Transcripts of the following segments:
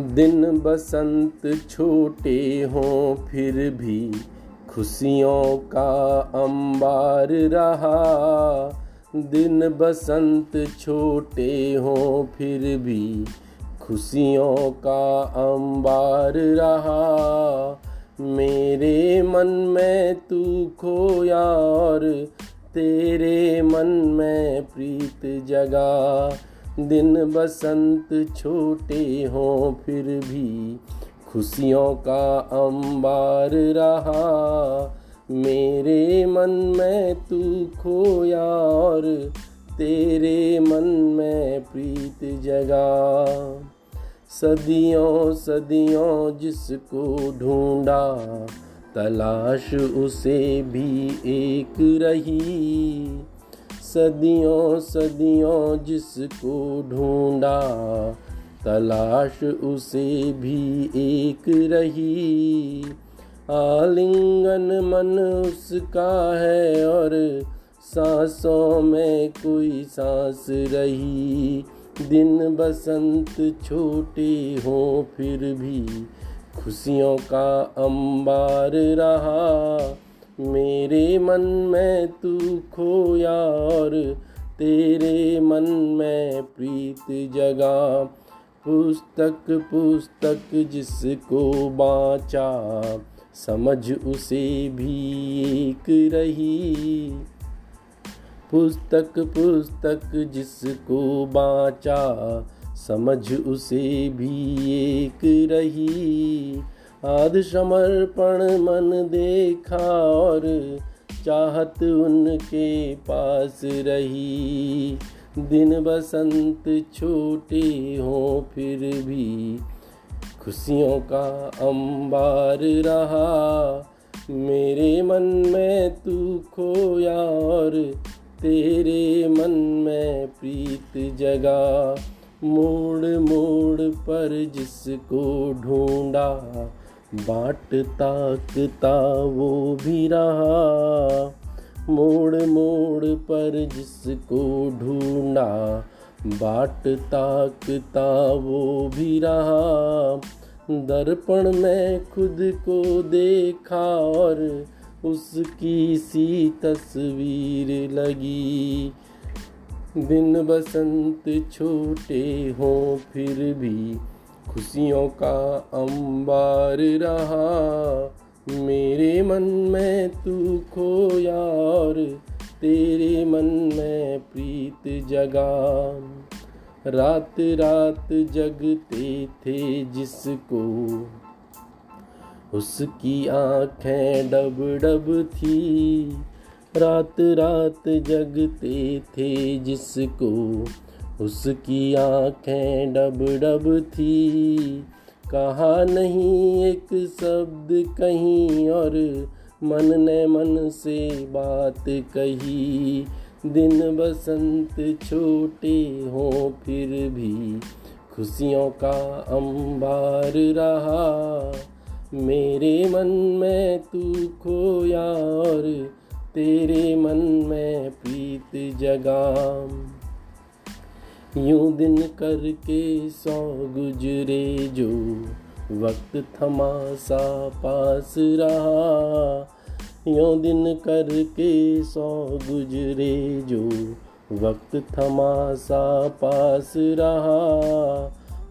दिन बसंत छोटे हों, फिर भी खुशियों का अंबार रहा। दिन बसंत छोटे हों, फिर भी खुशियों का अंबार रहा। मेरे मन में तू खोया और तेरे मन में प्रीत जगा। दिन बसंत छोटे हों फिर भी खुशियों का अंबार रहा। मेरे मन में तू खोया और तेरे मन में प्रीत जगा। सदियों सदियों जिसको ढूंढा, तलाश उसे भी एक रही। सदियों सदियों जिसको ढूंढा, तलाश उसे भी एक रही। आलिंगन मन उसका है और सांसों में कोई सांस रही। दिन बसंत छोटे हों फिर भी खुशियों का अंबार रहा। मेरे मन में तू खोया और तेरे मन में प्रीत जगा। पुस्तक पुस्तक जिसको बाँचा, समझ उसे भी एक रही। पुस्तक पुस्तक जिसको बाँचा, समझ उसे भी एक रही। आध समर्पण मन देखा और चाहत उनके पास रही। दिन बसंत छोटे हों फिर भी खुशियों का अंबार रहा। मेरे मन में तू खोया और तेरे मन में प्रीत जगा। मोड़ मोड़ पर जिसको ढूंढा बाट ताकता वो भी रहा। मोड़ मोड़ पर जिसको ढूंढा, बाट ताकता वो भी रहा। दर्पण में खुद को देखा और उसकी सी तस्वीर लगी। दिन बसंत छोटे हों फिर भी खुशियों का अंबार रहा। मेरे मन में तू खोया और तेरे मन में प्रीत जगा रात रात जगते थे जिसको, उसकी आँखें डब डब थी। रात रात जगते थे जिसको उसकी आँखें डब डब थी। कहा नहीं एक शब्द कहीं और। मन ने मन से बात कही। दिन बसंत छोटे हों फिर भी। खुशियों का अंबार रहा। मेरे मन में तू खोया और तेरे मन में प्रीत जगा। यूँ दिन करके सौ गुजरे जो वक्त थमा सा पास रहा। यूँ दिन करके सौ गुजरे जो वक्त थमा सा पास रहा।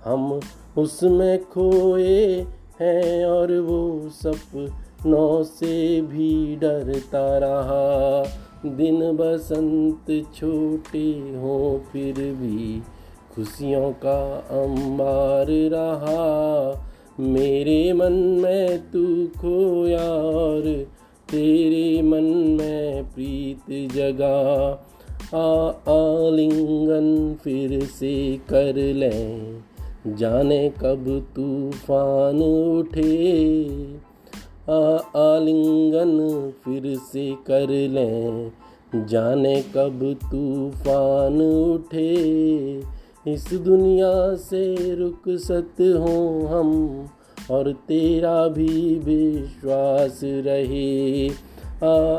हम उसमें खोए हैं और वो सपनों से भी डरता रहा। दिन बसंत छोटे हो, फिर भी खुशियों का अंबार रहा। मेरे मन में तू खोया और तेरे मन में प्रीत जगा। आ, आलिंगन फिर से कर लें, जाने कब तूफ़ान उठे। आलिंगन फिर से कर लें। जाने कब तूफ़ान उठे। इस दुनिया से रुक सत हो हम, और तेरा भी विश्वास रहे। आ,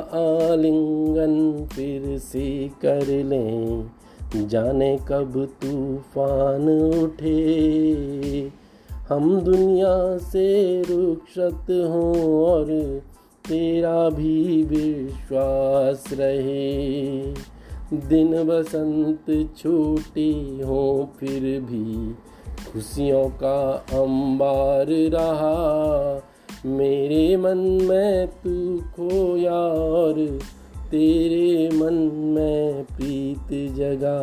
आलिंगन फिर से कर लें। जाने कब तूफ़ान उठे। हम दुनिया से रुखसत हों और तेरा भी विश्वास रहे। दिन बसंत छोटे हो फिर भी खुशियों का अंबार रहा। मेरे मन में तू खोया और तेरे मन में प्रीत जगा।